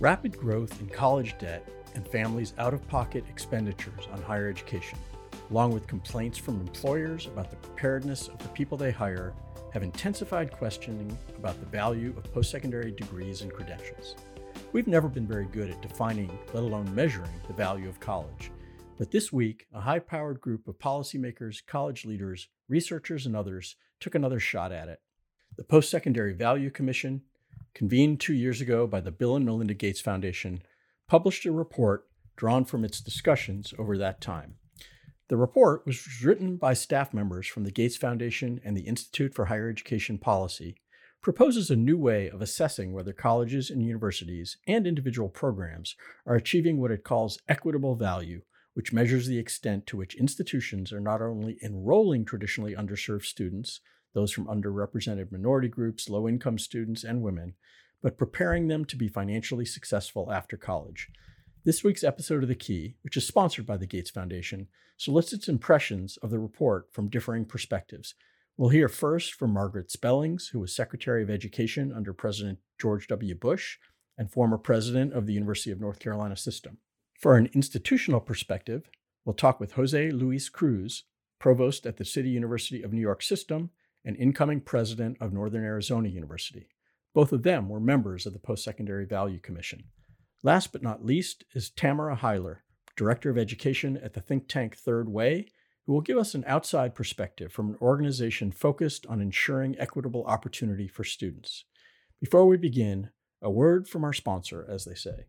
Rapid growth in college debt and families' out of pocket expenditures on higher education, along with complaints from employers about the preparedness of the people they hire, have intensified questioning about the value of post secondary degrees and credentials. We've never been very good at defining, let alone measuring, the value of college. But this week, a high powered group of policymakers, college leaders, researchers, and others took another shot at it. The Post Secondary Value Commission, convened two years ago by the Bill and Melinda Gates Foundation, published a report drawn from its discussions over that time. The report was written by staff members from the Gates Foundation and the Institute for Higher Education Policy proposes a new way of assessing whether colleges and universities and individual programs are achieving what it calls equitable value, which measures the extent to which institutions are not only enrolling traditionally underserved students, those from underrepresented minority groups, low income students, and women, but preparing them to be financially successful after college. This week's episode of The Key, which is sponsored by the Gates Foundation, solicits impressions of the report from differing perspectives, We'll hear first from Margaret Spellings, who was Secretary of Education under President George W. Bush and former president of the University of North Carolina System. For an institutional perspective, we'll talk with Jose Luis Cruz, provost at the City University of New York System and incoming president of Northern Arizona University. Both of them were members of the Post Secondary Value Commission. Last but not least is Tamara Hiler, Director of Education at the think tank Third Way who will give us an outside perspective from an organization focused on ensuring equitable opportunity for students. Before we begin, a word from our sponsor, as they say.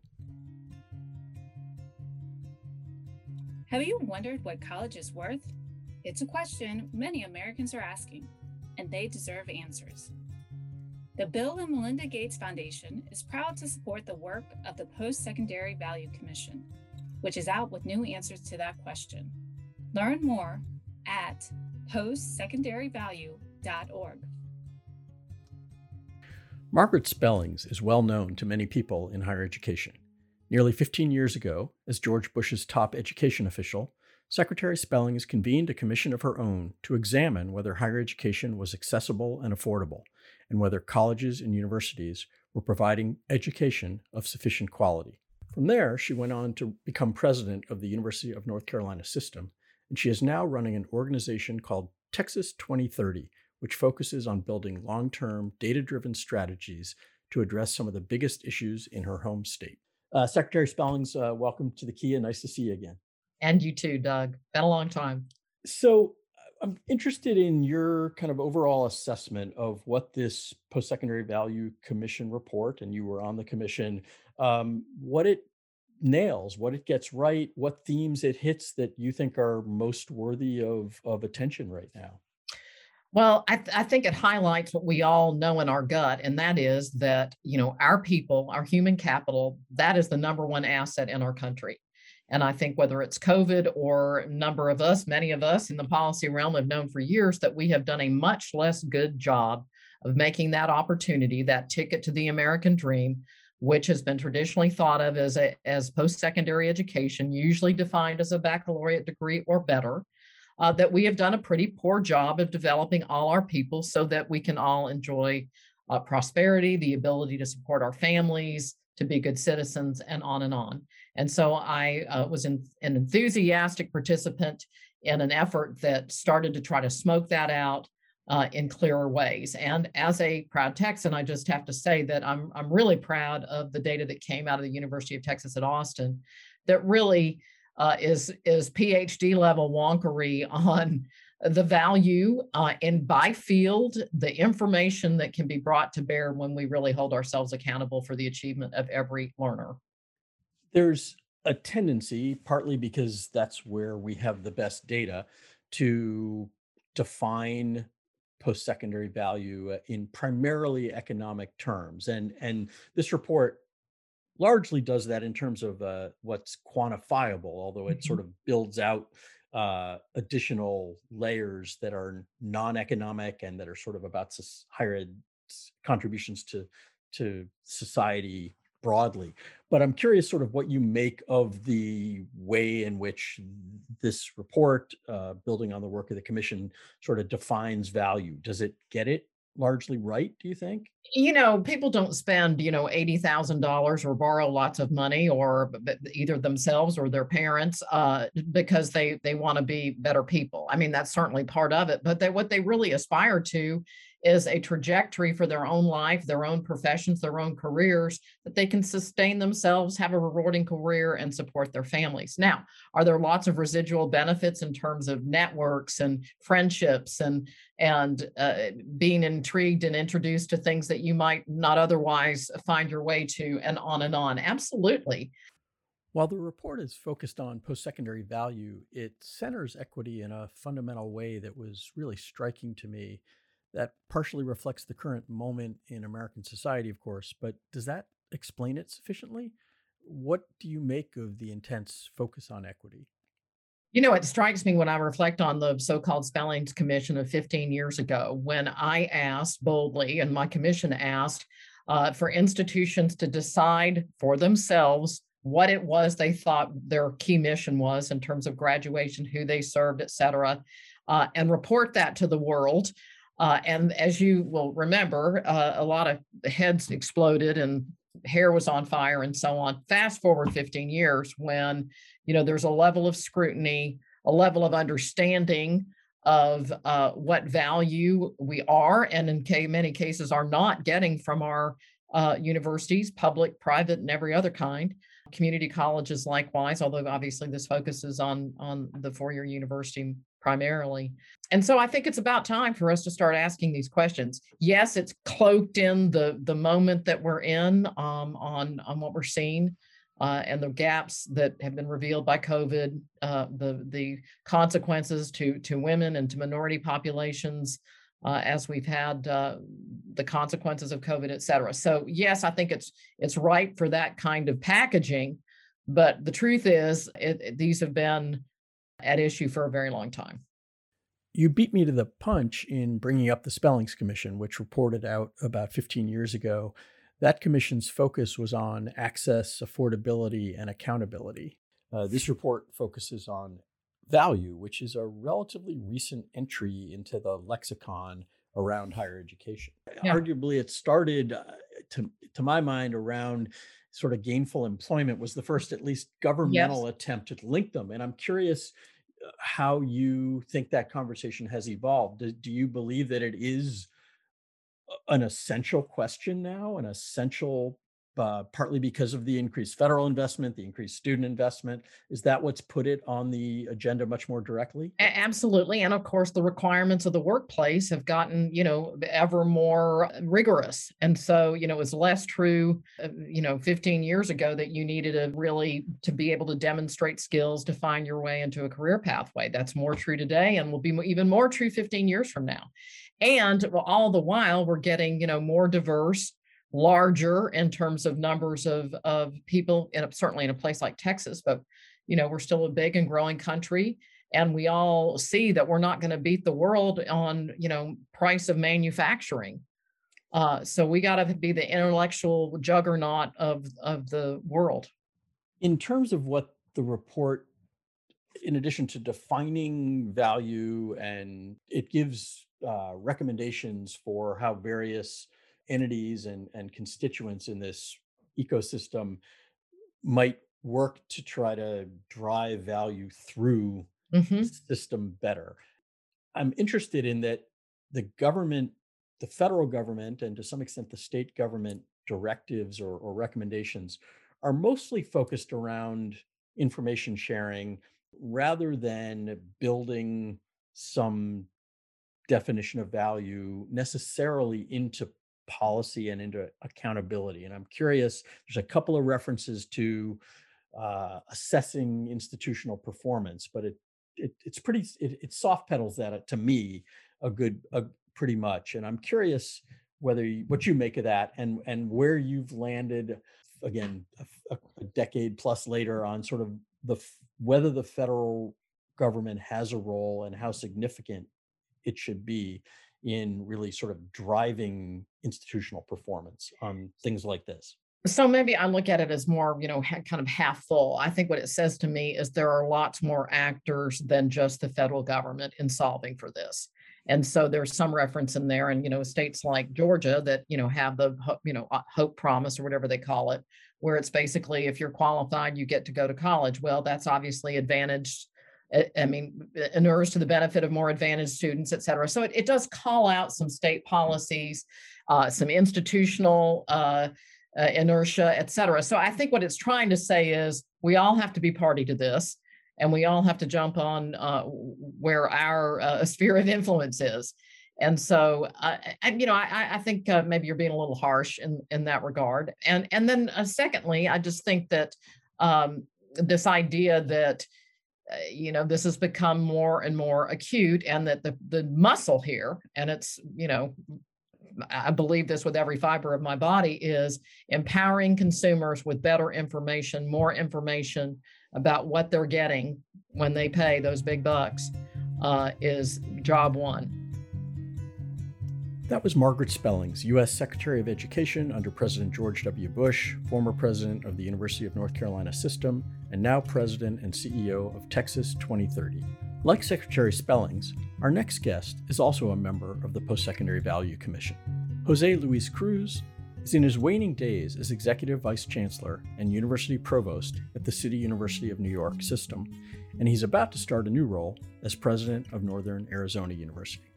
Have you wondered what college is worth? It's a question many Americans are asking, and they deserve answers. The Bill and Melinda Gates Foundation is proud to support the work of the Post Secondary Value Commission, which is out with new answers to that question. Learn more at postsecondaryvalue.org. Margaret Spellings is well known to many people in higher education. Nearly 15 years ago, as George Bush's top education official, Secretary Spellings convened a commission of her own to examine whether higher education was accessible and affordable, and whether colleges and universities were providing education of sufficient quality. From there, she went on to become president of the University of North Carolina System and she is now running an organization called Texas 2030, which focuses on building long term, data driven strategies to address some of the biggest issues in her home state. Uh, Secretary Spellings, uh, welcome to the Key. Nice to see you again. And you too, Doug. Been a long time. So, uh, I'm interested in your kind of overall assessment of what this post secondary value commission report, and you were on the commission, um, what it nails, what it gets right, what themes it hits that you think are most worthy of, of attention right now? Well, I, th- I, think it highlights what we all know in our gut, and that is that you know our people, our human capital, that is the number one asset in our country. And I think whether it's COVID or a number of us, many of us in the policy realm have known for years that we have done a much less good job of making that opportunity, that ticket to the American dream, which has been traditionally thought of as, a, as post-secondary education, usually defined as a baccalaureate degree or better, uh, that we have done a pretty poor job of developing all our people so that we can all enjoy uh, prosperity, the ability to support our families, to be good citizens, and on and on. And so I uh, was in, an enthusiastic participant in an effort that started to try to smoke that out uh, in clearer ways. And as a proud Texan, I just have to say that I'm, I'm really proud of the data that came out of the University of Texas at Austin that really uh, is, is PhD level wonkery on the value uh, and by field, the information that can be brought to bear when we really hold ourselves accountable for the achievement of every learner. There's a tendency, partly because that's where we have the best data, to define post-secondary value uh, in primarily economic terms and and this report largely does that in terms of uh, what's quantifiable although it mm-hmm. sort of builds out uh, additional layers that are non-economic and that are sort of about higher ed contributions to to society broadly. But I'm curious, sort of, what you make of the way in which this report, uh, building on the work of the commission, sort of defines value. Does it get it largely right, do you think? You know, people don't spend, you know, $80,000 or borrow lots of money or either themselves or their parents uh, because they they want to be better people. I mean, that's certainly part of it, but they, what they really aspire to is a trajectory for their own life, their own professions, their own careers, that they can sustain themselves, have a rewarding career, and support their families. Now, are there lots of residual benefits in terms of networks and friendships and and uh, being intrigued and introduced to things that you might not otherwise find your way to, and on and on? Absolutely. While the report is focused on post secondary value, it centers equity in a fundamental way that was really striking to me that partially reflects the current moment in American society, of course, but does that explain it sufficiently? What do you make of the intense focus on equity? You know, it strikes me when I reflect on the so called Spellings Commission of 15 years ago, when I asked boldly, and my commission asked uh, for institutions to decide for themselves what it was they thought their key mission was in terms of graduation, who they served, et cetera, uh, and report that to the world. Uh, and as you will remember, uh, a lot of heads exploded and hair was on fire and so on. Fast forward 15 years when, you know, there's a level of scrutiny, a level of understanding of uh, what value we are and in many cases are not getting from our uh, universities, public, private, and every other kind. Community colleges likewise, although obviously this focuses on, on the four-year university primarily. And so I think it's about time for us to start asking these questions. Yes, it's cloaked in the the moment that we're in um, on on what we're seeing. Uh, and the gaps that have been revealed by COVID, uh, the the consequences to to women and to minority populations, uh, as we've had uh, the consequences of COVID, et cetera. So yes, I think it's it's right for that kind of packaging, but the truth is, it, it, these have been at issue for a very long time. You beat me to the punch in bringing up the Spellings Commission, which reported out about 15 years ago. That commission's focus was on access, affordability, and accountability. Uh, this report focuses on value, which is a relatively recent entry into the lexicon around higher education. Yeah. Arguably, it started, uh, to, to my mind, around sort of gainful employment was the first at least governmental yes. attempt to link them and i'm curious uh, how you think that conversation has evolved do, do you believe that it is an essential question now an essential uh, partly because of the increased federal investment, the increased student investment. Is that what's put it on the agenda much more directly? Absolutely. And of course, the requirements of the workplace have gotten, you know, ever more rigorous. And so, you know, it's less true, uh, you know, 15 years ago that you needed to really to be able to demonstrate skills to find your way into a career pathway. That's more true today and will be even more true 15 years from now. And all the while, we're getting, you know, more diverse larger in terms of numbers of, of people, certainly in a place like Texas, but you know, we're still a big and growing country. And we all see that we're not going to beat the world on, you know, price of manufacturing. Uh, so we got to be the intellectual juggernaut of, of the world. In terms of what the report, in addition to defining value, and it gives uh, recommendations for how various entities and, and constituents in this ecosystem might work to try to drive value through mm-hmm. the system better. I'm interested in that the government, the federal government, and to some extent the state government directives or, or recommendations are mostly focused around information sharing rather than building some definition of value necessarily into policy and into accountability. And I'm curious, there's a couple of references to uh, assessing institutional performance, but it, it it's pretty, it, it soft pedals that uh, to me a good, a, pretty much. And I'm curious whether you, what you make of that and, and where you've landed again, a, a decade plus later on sort of the, whether the federal government has a role and how significant it should be in really sort of driving institutional performance on things like this? So maybe I look at it as more, you know, kind of half full. I think what it says to me is there are lots more actors than just the federal government in solving for this. And so there's some reference in there, and you know, states like Georgia that you know have the you know uh, hope promise or whatever they call it, where it's basically if you're qualified, you get to go to college. Well, that's obviously advantaged. I mean, inures to the benefit of more advantaged students, et cetera. So it, it does call out some state policies, uh, some institutional uh, uh, inertia, et cetera. So I think what it's trying to say is we all have to be party to this and we all have to jump on uh, where our uh, sphere of influence is. And so, uh, I, you know, I, I think uh, maybe you're being a little harsh in, in that regard. And and then uh, secondly, I just think that um, this idea that uh, you know this has become more and more acute, and that the the muscle here, and it's you know I believe this with every fiber of my body, is empowering consumers with better information, more information about what they're getting when they pay those big bucks uh, is job one. That was Margaret Spellings, U.S. Secretary of Education under President George W. Bush, former president of the University of North Carolina System, and now president and CEO of Texas 2030. Like Secretary Spellings, our next guest is also a member of the Post Secondary Value Commission. Jose Luis Cruz is in his waning days as Executive Vice Chancellor and University Provost at the City University of New York system, and he's about to start a new role as President of Northern Arizona University.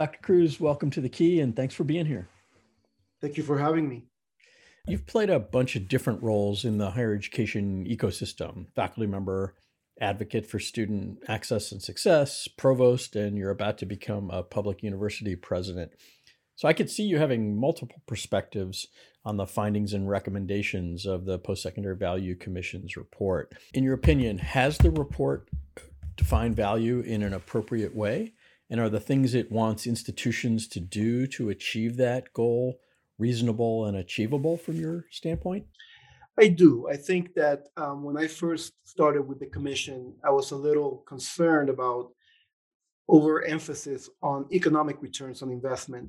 Dr. Cruz, welcome to the Key and thanks for being here. Thank you for having me. You've played a bunch of different roles in the higher education ecosystem faculty member, advocate for student access and success, provost, and you're about to become a public university president. So I could see you having multiple perspectives on the findings and recommendations of the Post Secondary Value Commission's report. In your opinion, has the report defined value in an appropriate way? And are the things it wants institutions to do to achieve that goal reasonable and achievable from your standpoint? I do. I think that um, when I first started with the commission, I was a little concerned about overemphasis on economic returns on investment.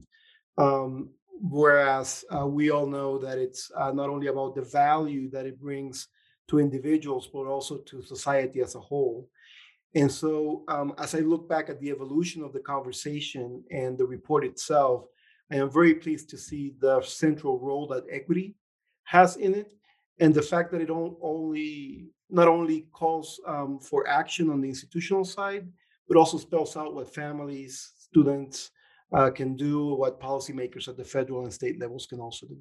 Um, whereas uh, we all know that it's uh, not only about the value that it brings to individuals, but also to society as a whole. And so, um, as I look back at the evolution of the conversation and the report itself, I am very pleased to see the central role that equity has in it and the fact that it only not only calls um, for action on the institutional side, but also spells out what families, students uh, can do, what policymakers at the federal and state levels can also do.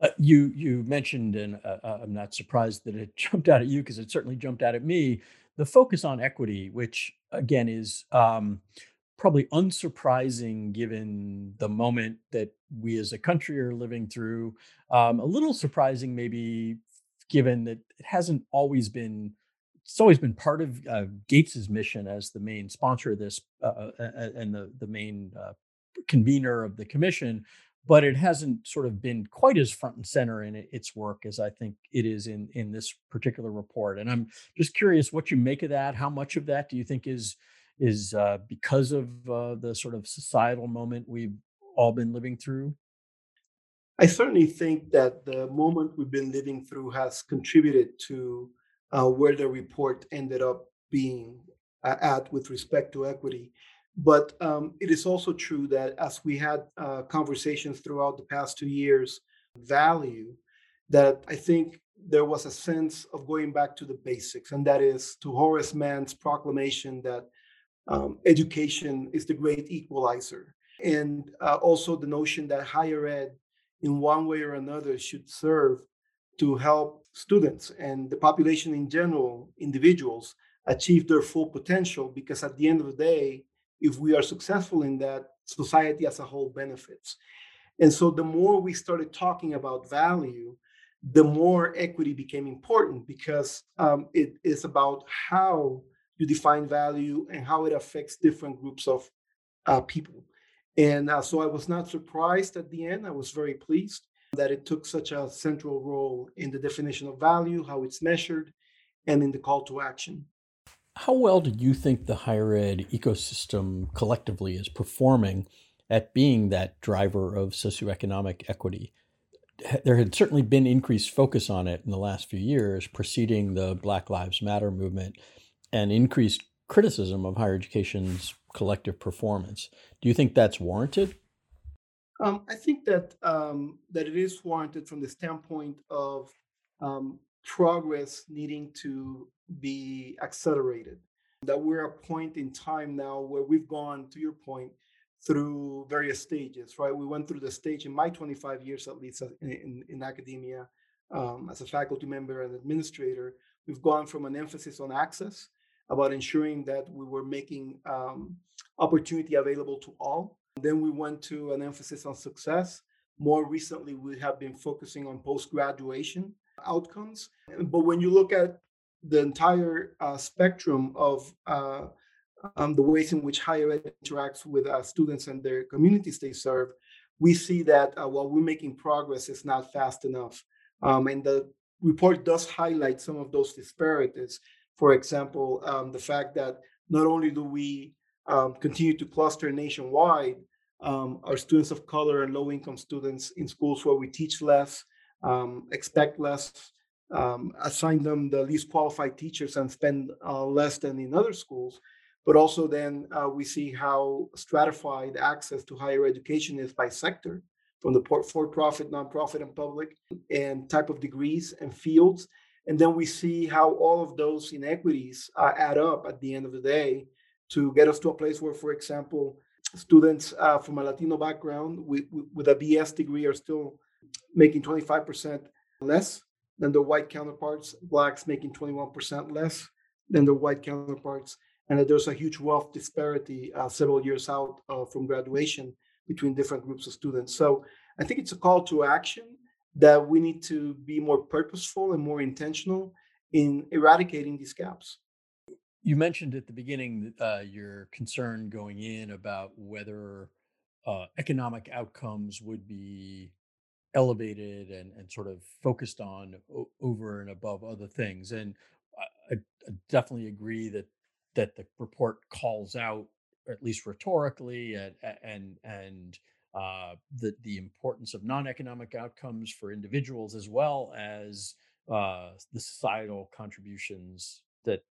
Uh, you you mentioned, and uh, uh I'm not surprised that it jumped out at you because it certainly jumped out at me. The focus on equity, which again is um, probably unsurprising given the moment that we as a country are living through. Um, a little surprising, maybe, given that it hasn't always been. It's always been part of uh, Gates's mission as the main sponsor of this uh, uh and the the main uh, convener of the commission, but it hasn't sort of been quite as front and center in its work as I think it is in in this particular report. And I'm just curious what you make of that. How much of that do you think is is uh, because of uh, the sort of societal moment we've all been living through? I certainly think that the moment we've been living through has contributed to uh, where the report ended up being uh, at with respect to equity. But um, it is also true that as we had uh, conversations throughout the past two years, value, that I think there was a sense of going back to the basics, and that is to Horace Mann's proclamation that um, education is the great equalizer. And uh, also the notion that higher ed, in one way or another, should serve to help students and the population in general, individuals, achieve their full potential. Because at the end of the day, if we are successful in that, society as a whole benefits. And so the more we started talking about value, the more equity became important because um, it is about how you define value and how it affects different groups of uh, people. And uh, so I was not surprised at the end. I was very pleased that it took such a central role in the definition of value, how it's measured, and in the call to action. How well do you think the higher ed ecosystem collectively is performing at being that driver of socioeconomic equity? There had certainly been increased focus on it in the last few years, preceding the Black Lives Matter movement and increased criticism of higher education's collective performance. Do you think that's warranted? Um, I think that um, that it is warranted from the standpoint of um, progress needing to be accelerated. That we're at a point in time now where we've gone, to your point, through various stages, right? We went through the stage in my 25 years, at least in, in, in academia, um, as a faculty member and administrator. We've gone from an emphasis on access, about ensuring that we were making um, opportunity available to all. Then we went to an emphasis on success. More recently, we have been focusing on post graduation outcomes. But when you look at the entire uh, spectrum of uh, um, the ways in which higher ed interacts with uh, students and their communities they serve, we see that uh, while we're making progress, it's not fast enough. Um, and the report does highlight some of those disparities. For example, um, the fact that not only do we um, continue to cluster nationwide, um, our students of color and low income students in schools where we teach less, um, expect less, um, assign them the least qualified teachers and spend uh, less than in other schools. But also, then uh, we see how stratified access to higher education is by sector, from the for profit, nonprofit, and public, and type of degrees and fields. And then we see how all of those inequities uh, add up at the end of the day to get us to a place where, for example, students uh, from a Latino background with, with a BS degree are still making 25% less than their white counterparts, blacks making 21% less than their white counterparts, and that there's a huge wealth disparity uh, several years out uh, from graduation between different groups of students. So I think it's a call to action that we need to be more purposeful and more intentional in eradicating these gaps. You mentioned at the beginning uh, your concern going in about whether uh, economic outcomes would be elevated and, and sort of focused on o- over and above other things. And I, I definitely agree that that the report calls out, at least rhetorically, and and and uh, the the importance of non-economic outcomes for individuals as well as uh, the societal contributions that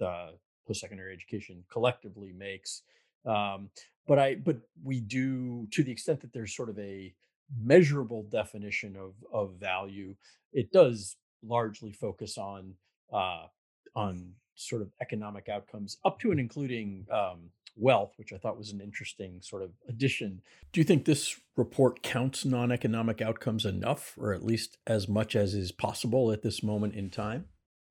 uh, post-secondary education collectively makes. Um, but I but we do to the extent that there's sort of a measurable definition of of value, it does largely focus on uh, on sort of economic outcomes up to and including um, wealth, which I thought was an interesting sort of addition. Do you think this report counts non economic outcomes enough, or at least as much as is possible at this moment in time?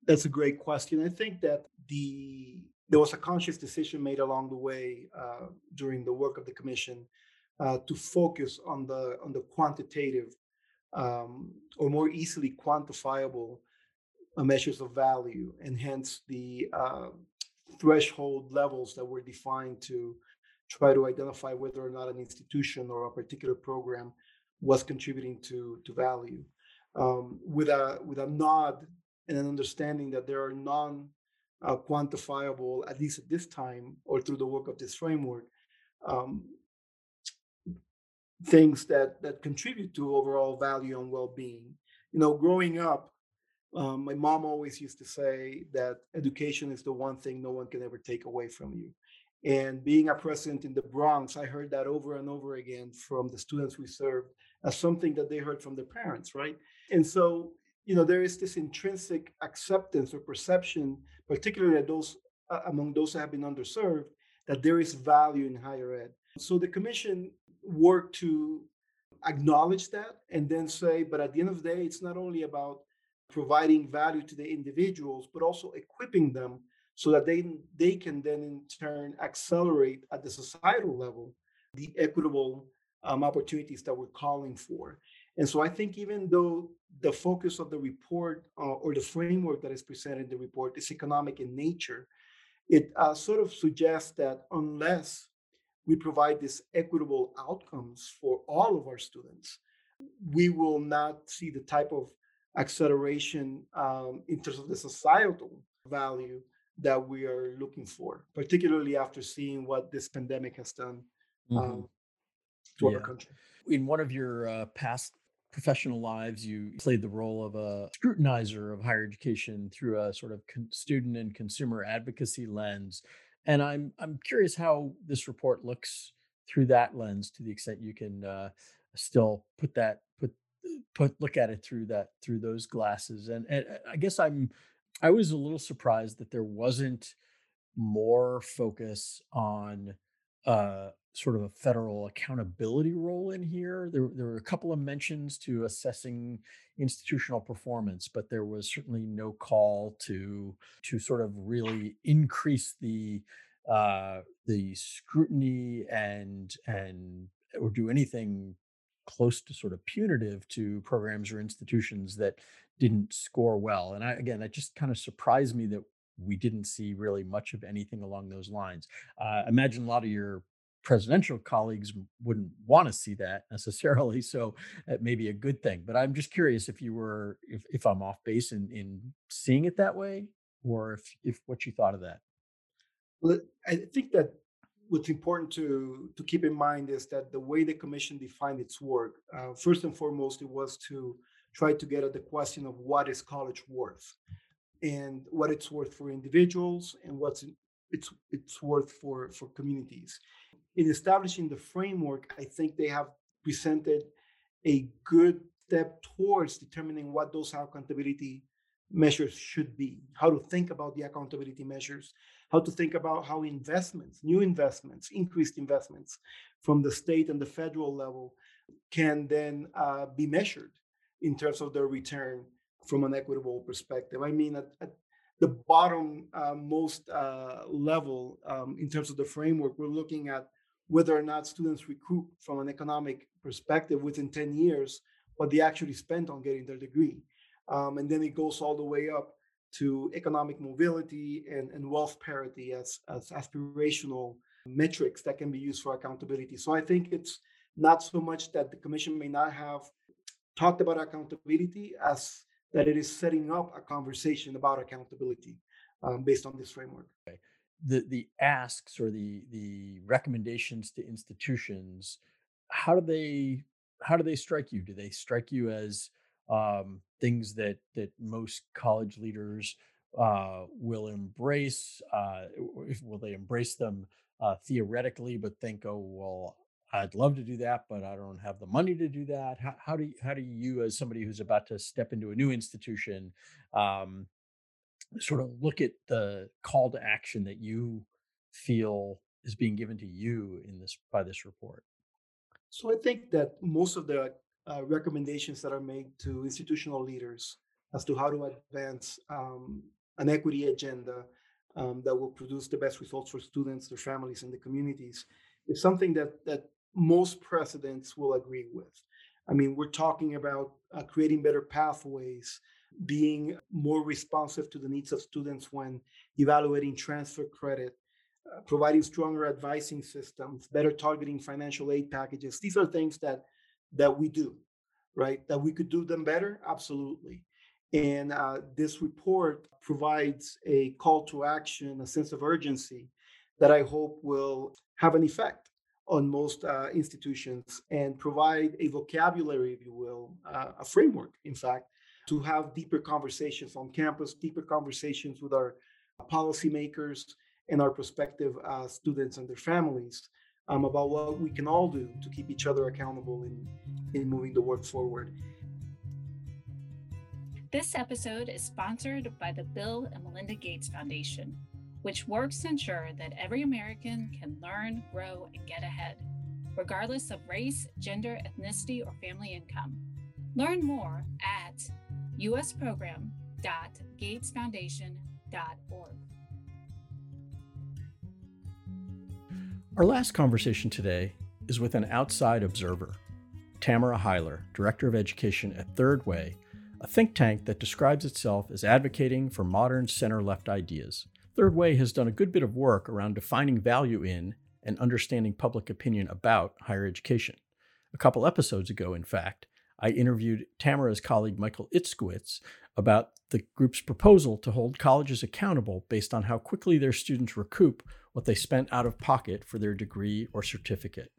That's a great question. I think that the there was a conscious decision made along the way uh, during the work of the commission uh, to focus on the on the quantitative um, or more easily quantifiable uh, measures of value, and hence the uh, threshold levels that were defined to try to identify whether or not an institution or a particular program was contributing to to value, um, with a with a nod and an understanding that there are non uh, quantifiable, at least at this time, or through the work of this framework, um, things that that contribute to overall value and well-being. You know, growing up, um, my mom always used to say that education is the one thing no one can ever take away from you. And being a president in the Bronx, I heard that over and over again from the students we served as something that they heard from their parents, right? And so, you know, there is this intrinsic acceptance or perception, particularly those uh, among those that have been underserved, that there is value in higher ed. So the commission worked to acknowledge that and then say, but at the end of the day, it's not only about providing value to the individuals, but also equipping them so that they, they can then in turn accelerate at the societal level the equitable um, opportunities that we're calling for. And so I think even though the focus of the report uh, or the framework that is presented in the report is economic in nature, it uh, sort of suggests that unless we provide these equitable outcomes for all of our students, we will not see the type of acceleration um, in terms of the societal value that we are looking for, particularly after seeing what this pandemic has done um, mm-hmm. to yeah. our country. In one of your uh, past professional lives, you played the role of a scrutinizer of higher education through a sort of con- student and consumer advocacy lens. And I'm I'm curious how this report looks through that lens, to the extent you can uh, still put that put put look at it through that through those glasses. And, and uh, I guess I'm I was a little surprised that there wasn't more focus on uh, sort of a federal accountability role in here. There, there were a couple of mentions to assessing institutional performance, but there was certainly no call to to sort of really increase the uh, the scrutiny and and or do anything close to sort of punitive to programs or institutions that didn't score well. And I, again, that just kind of surprised me that we didn't see really much of anything along those lines. Uh, imagine a lot of your presidential colleagues wouldn't want to see that necessarily so that may be a good thing but i'm just curious if you were if, if i'm off base in in seeing it that way or if if what you thought of that well i think that what's important to to keep in mind is that the way the commission defined its work uh, first and foremost it was to try to get at the question of what is college worth and what it's worth for individuals and what's it's it's worth for for communities. In establishing the framework, I think they have presented a good step towards determining what those accountability measures should be, how to think about the accountability measures, how to think about how investments, new investments, increased investments from the state and the federal level can then uh, be measured in terms of their return from an equitable perspective. I mean, at, at the bottom uh, most uh, level um, in terms of the framework, we're looking at whether or not students recoup from an economic perspective within 10 years what they actually spent on getting their degree. Um, and then it goes all the way up to economic mobility and, and wealth parity as, as aspirational metrics that can be used for accountability. So I think it's not so much that the commission may not have talked about accountability as that it is setting up a conversation about accountability um, based on this framework. Okay. The the asks or the the recommendations to institutions, how do they how do they strike you? Do they strike you as um, things that that most college leaders uh, will embrace? Uh, will they embrace them uh, theoretically, but think, oh well, I'd love to do that, but I don't have the money to do that. How, how do you, how do you, as somebody who's about to step into a new institution, um, sort of look at the call to action that you feel is being given to you in this by this report? So I think that most of the uh, recommendations that are made to institutional leaders as to how to advance um, an equity agenda um, that will produce the best results for students, their families, and the communities is something that that most presidents will agree with. I mean, we're talking about uh, creating better pathways, being more responsive to the needs of students when evaluating transfer credit, uh, providing stronger advising systems, better targeting financial aid packages. These are things that that we do, right? That we could do them better, absolutely. And uh, this report provides a call to action, a sense of urgency that I hope will have an effect on most uh, institutions and provide a vocabulary, if you will, uh, a framework, in fact, to have deeper conversations on campus, deeper conversations with our policymakers and our prospective uh, students and their families um, about what we can all do to keep each other accountable in, in moving the work forward. This episode is sponsored by the Bill and Melinda Gates Foundation which works to ensure that every American can learn, grow, and get ahead, regardless of race, gender, ethnicity, or family income. Learn more at usprogram.gatesfoundation.org. Our last conversation today is with an outside observer, Tamara Hiler, Director of Education at Third Way, a think tank that describes itself as advocating for modern center left ideas. Third Way has done a good bit of work around defining value in and understanding public opinion about higher education. A couple episodes ago, in fact, I interviewed Tamara's colleague Michael Itzkowitz about the group's proposal to hold colleges accountable based on how quickly their students recoup what they spent out of pocket for their degree or certificate.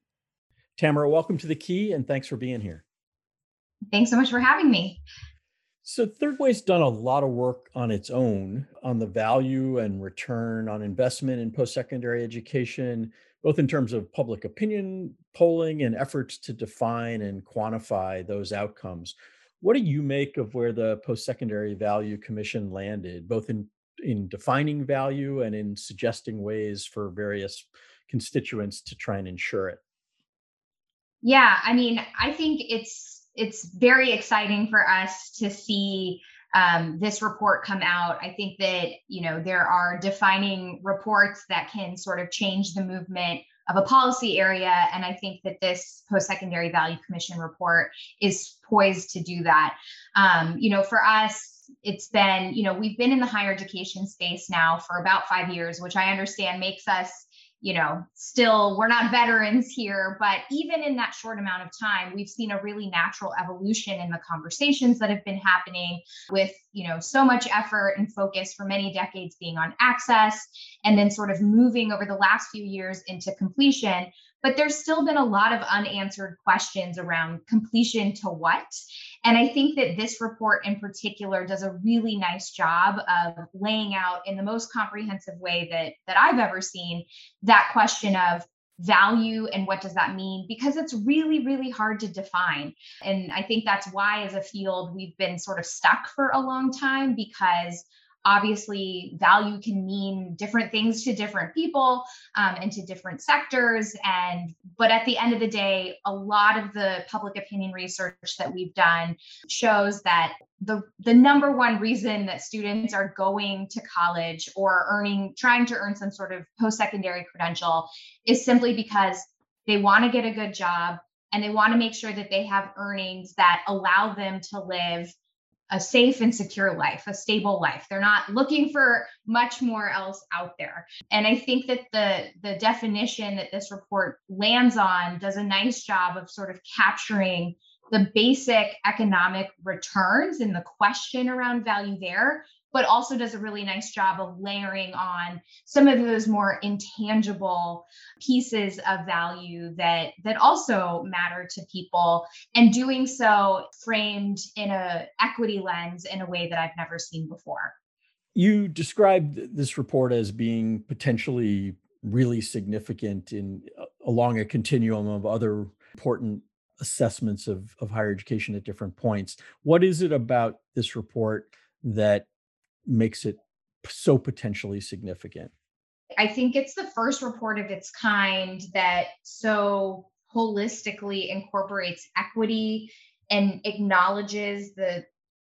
Tamara, welcome to the Key and thanks for being here. Thanks so much for having me. So, Third Way's done a lot of work on its own on the value and return on investment in post secondary education, both in terms of public opinion polling and efforts to define and quantify those outcomes. What do you make of where the Post Secondary Value Commission landed, both in, in defining value and in suggesting ways for various constituents to try and ensure it? Yeah, I mean, I think it's it's very exciting for us to see um, this report come out. I think that you know there are defining reports that can sort of change the movement of a policy area, and I think that this post-secondary value commission report is poised to do that. Um, you know, for us. It's been, you know, we've been in the higher education space now for about five years, which I understand makes us you know, still we're not veterans here, but even in that short amount of time, we've seen a really natural evolution in the conversations that have been happening with, you know, so much effort and focus for many decades being on access and then sort of moving over the last few years into completion. But there's still been a lot of unanswered questions around completion to what and I think that this report in particular does a really nice job of laying out in the most comprehensive way that that I've ever seen that question of value and what does that mean? Because it's really really hard to define. And i think that's why as a field we've been sort of stuck for a long time because obviously value can mean different things to different people um, and to different sectors and but at the end of the day a lot of the public opinion research that we've done shows that the the number one reason that students are going to college or earning trying to earn some sort of post-secondary credential is simply because they want to get a good job and they want to make sure that they have earnings that allow them to live a safe and secure life, a stable life. They're not looking for much more else out there. And I think that the the definition that this report lands on does a nice job of sort of capturing the basic economic returns and the question around value there but also does a really nice job of layering on some of those more intangible pieces of value that that also matter to people and doing so framed in a equity lens in a way that I've never seen before. You described this report as being potentially really significant in uh, along a continuum of other important assessments of, of higher education at different points. What is it about this report that makes it so potentially significant? I think it's the first report of its kind that so holistically incorporates equity and acknowledges the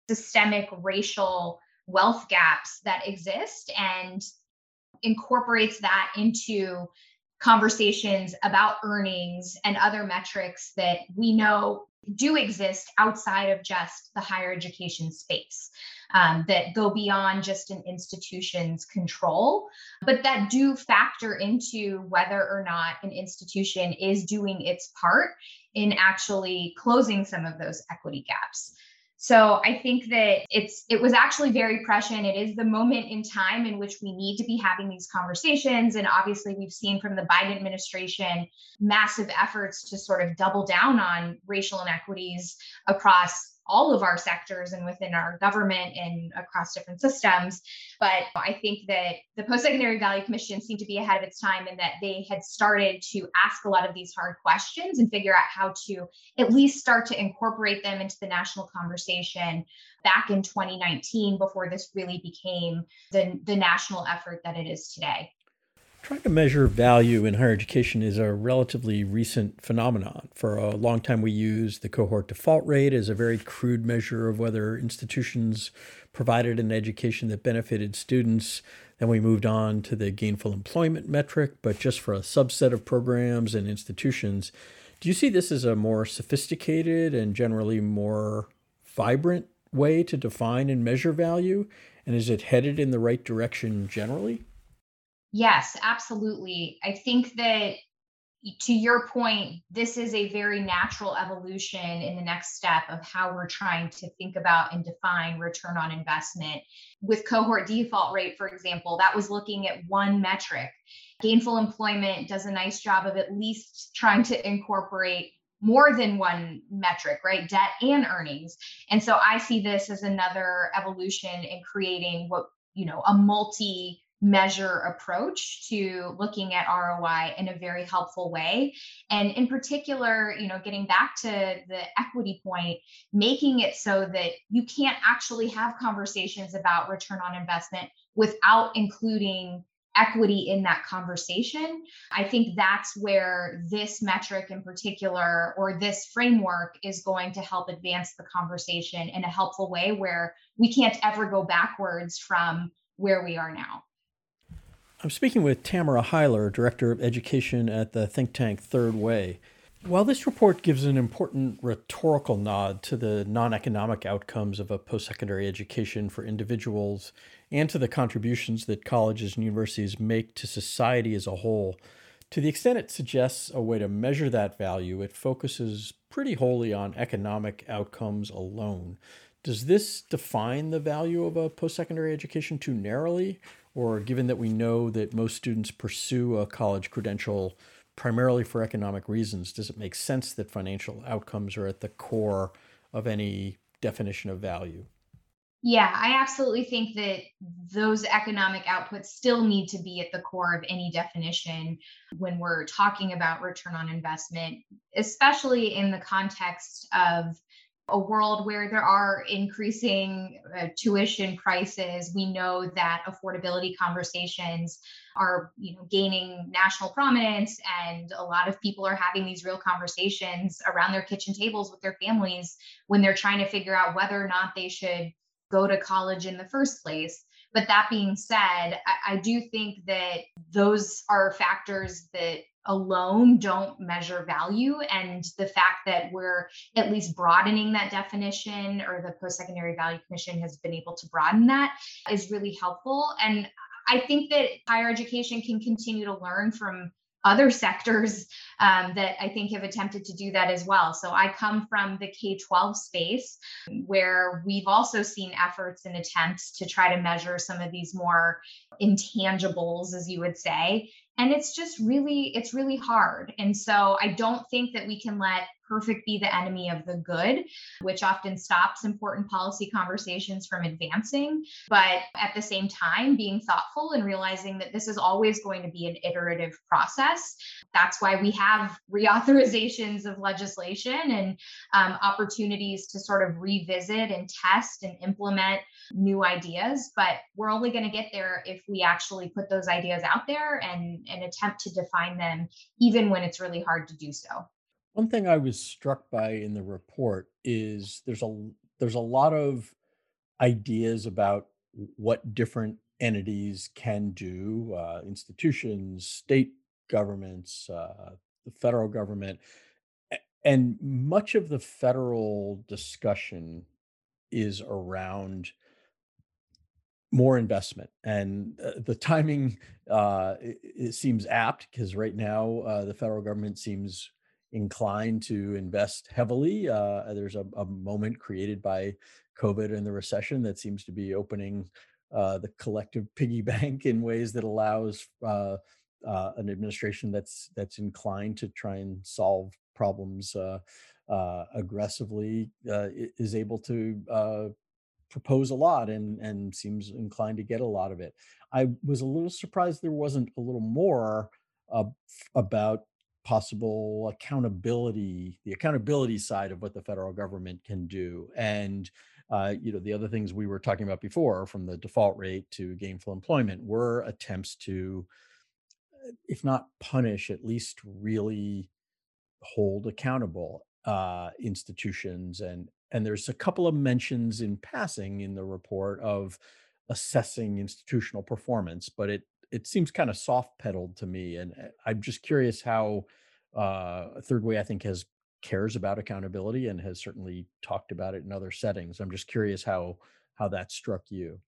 systemic racial wealth gaps that exist and incorporates that into conversations about earnings and other metrics that we know do exist outside of just the higher education space um, that go beyond just an institution's control, but that do factor into whether or not an institution is doing its part in actually closing some of those equity gaps. So I think that it's it was actually very prescient. It is the moment in time in which we need to be having these conversations. And obviously, we've seen from the Biden administration massive efforts to sort of double down on racial inequities across all of our sectors and within our government and across different systems. But I think that the Post Secondary Value Commission seemed to be ahead of its time in that they had started to ask a lot of these hard questions and figure out how to at least start to incorporate them into the national conversation back in 2019 before this really became the, the national effort that it is today. Trying to measure value in higher education is a relatively recent phenomenon. For a long time, we used the cohort default rate as a very crude measure of whether institutions provided an education that benefited students. Then we moved on to the gainful employment metric, but just for a subset of programs and institutions. Do you see this as a more sophisticated and generally more vibrant way to define and measure value? And is it headed in the right direction generally? Yes, absolutely. I think that to your point, this is a very natural evolution in the next step of how we're trying to think about and define return on investment. With cohort default rate, for example, that was looking at one metric. Gainful employment does a nice job of at least trying to incorporate more than one metric, right? Debt and earnings. And so I see this as another evolution in creating what, you know, a multi measure approach to looking at ROI in a very helpful way. And in particular, you know, getting back to the equity point, making it so that you can't actually have conversations about return on investment without including equity in that conversation. I think that's where this metric in particular or this framework is going to help advance the conversation in a helpful way where we can't ever go backwards from where we are now. I'm speaking with Tamara Hiler, Director of Education at the think tank Third Way. While this report gives an important rhetorical nod to the non economic outcomes of a post secondary education for individuals and to the contributions that colleges and universities make to society as a whole, to the extent it suggests a way to measure that value, it focuses pretty wholly on economic outcomes alone. Does this define the value of a post secondary education too narrowly? Or given that we know that most students pursue a college credential primarily for economic reasons, does it make sense that financial outcomes are at the core of any definition of value? Yeah, I absolutely think that those economic outputs still need to be at the core of any definition when we're talking about return on investment, especially in the context of a world where there are increasing uh, tuition prices. We know that affordability conversations are you know gaining national prominence and a lot of people are having these real conversations around their kitchen tables with their families when they're trying to figure out whether or not they should go to college in the first place. But that being said I, I do think that those are factors that alone don't measure value. And the fact that we're at least broadening that definition or the post secondary value commission has been able to broaden that is really helpful. And I think that higher education can continue to learn from other sectors um, that I think have attempted to do that as well. So I come from the K 12 space where we've also seen efforts and attempts to try to measure some of these more intangibles, as you would say. And it's just really, it's really hard. And so I don't think that we can let perfect be the enemy of the good, which often stops important policy conversations from advancing. But at the same time, being thoughtful and realizing that this is always going to be an iterative process. That's why we have reauthorizations of legislation and um, opportunities to sort of revisit and test and implement new ideas. But we're only going to get there if we actually put those ideas out there and, and attempt to define them, even when it's really hard to do so. One thing I was struck by in the report is there's a there's a lot of ideas about what different entities can do, uh, institutions, state governments, uh, the federal government, and much of the federal discussion is around more investment and uh, the timing uh, it, it, seems apt because right now uh, the federal government seems inclined to invest heavily. Uh, there's a, a, moment created by COVID and the recession that seems to be opening uh, the collective piggy bank in ways that allows uh, uh an administration that's that's inclined to try and solve problems uh, uh, aggressively is able to propose a lot and and seems inclined to get a lot of it. I was a little surprised there wasn't a little more about possible accountability, the accountability side of what the federal government can do. And uh, you know, the other things we were talking about before, from the default rate to gainful employment, were attempts to, if not punish, at least really hold accountable uh, institutions. And and there's a couple of mentions in passing in the report of assessing institutional performance, but it it seems kind of soft pedaled to me. And eh, I'm just curious how uh, Third Way, I think, has cares about accountability and has certainly talked about it in other settings. I'm just curious how how that struck you.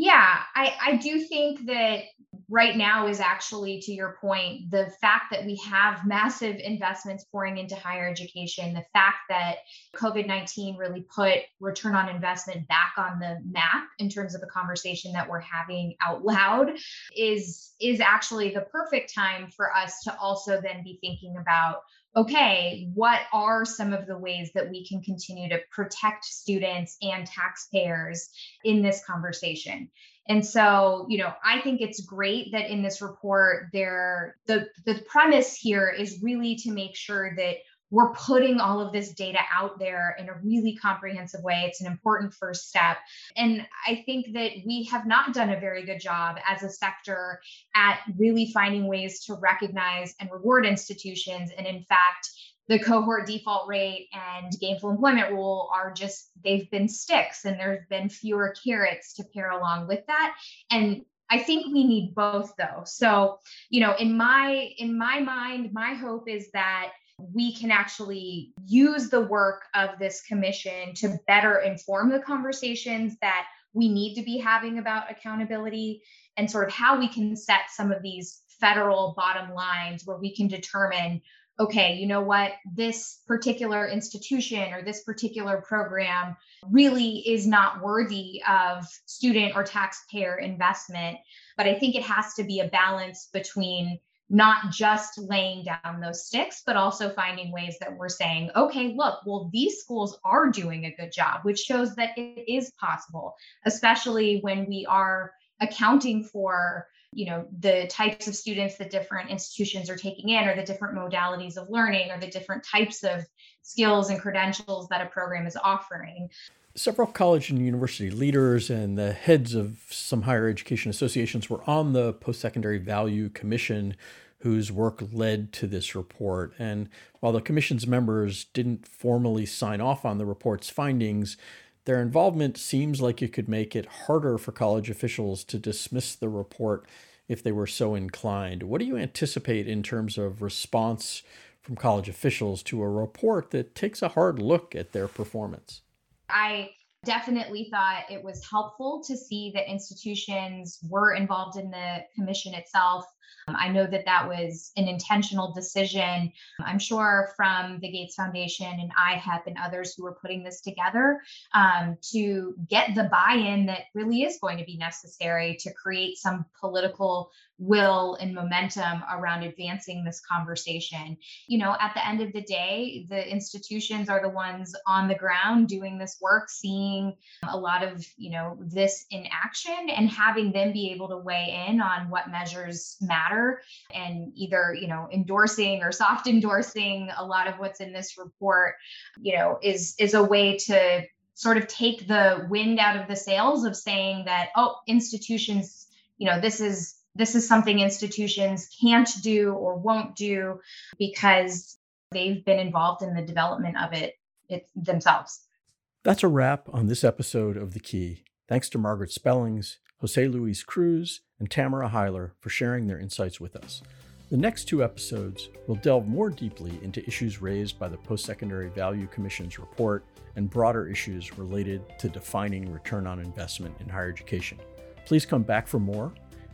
Yeah, I, I do think that right now is actually, to your point, the fact that we have massive investments pouring into higher education, the fact that COVID 19 really put return on investment back on the map in terms of the conversation that we're having out loud is, is actually the perfect time for us to also then be thinking about okay, what are some of the ways that we can continue to protect students and taxpayers in this conversation? And so, you know, I think it's great that in this report there the the premise here is really to make sure that we're putting all of this data out there in a really comprehensive way. It's an important first step. And I think that we have not done a very good job as a sector at really finding ways to recognize and reward institutions. And in fact, the cohort default rate and gainful employment rule are just they've been sticks and there's been fewer carrots to pair along with that and I think we need both though. So, you know, in my in my mind, my hope is that we can actually use the work of this commission to better inform the conversations that we need to be having about accountability and sort of how we can set some of these federal bottom lines where we can determine okay, you know what, this particular institution or this particular program really is not worthy of student or taxpayer investment. But I think it has to be a balance between not just laying down those sticks, but also finding ways that we're saying, okay, look, well, these schools are doing a good job, which shows that it is possible, especially when we are accounting for you know the types of students that different institutions are taking in or the different modalities of learning or the different types of skills and credentials that a program is offering Several college and university leaders and the heads of some higher education associations were on the Post Secondary Value Commission, whose work led to this report. And while the commission's members didn't formally sign off on the report's findings, their involvement seems like it could make it harder for college officials to dismiss the report if they were so inclined. What do you anticipate in terms of response from college officials to a report that takes a hard look at their performance? I definitely thought it was helpful to see that institutions were involved in the commission itself. Um, I know that that was an intentional decision. I'm sure from the Gates Foundation and IHEP and others who were putting this together um, to get the buy in that really is going to be necessary to create some political will and momentum around advancing this conversation. You know, at the end of the day, the institutions are the ones on the ground doing this work, seeing a lot of, you know, this in action and having them be able to weigh in on what measures matter and either, you know, endorsing or soft endorsing a lot of what's in this report, you know, is is a way to sort of take the wind out of the sails of saying that oh institutions you know this is this is something institutions can't do or won't do because they've been involved in the development of it, it themselves. That's a wrap on this episode of The Key. Thanks to Margaret Spellings, Jose Luis Cruz, and Tamara Hiler for sharing their insights with us. The next two episodes will delve more deeply into issues raised by the Post Secondary Value Commission's report and broader issues related to defining return on investment in higher education. Please come back for more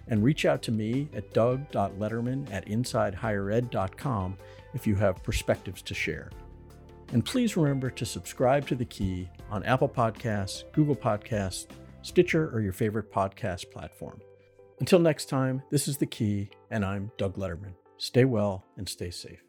and reach out to me at doug.lederman at insidehighered.com if you have perspectives to share. And please remember to subscribe to The Key on Apple Podcasts, Google Podcasts, Stitcher, or your favorite podcast platform. Until next time, this is The Key, and I'm Doug Lederman. Stay well and stay safe.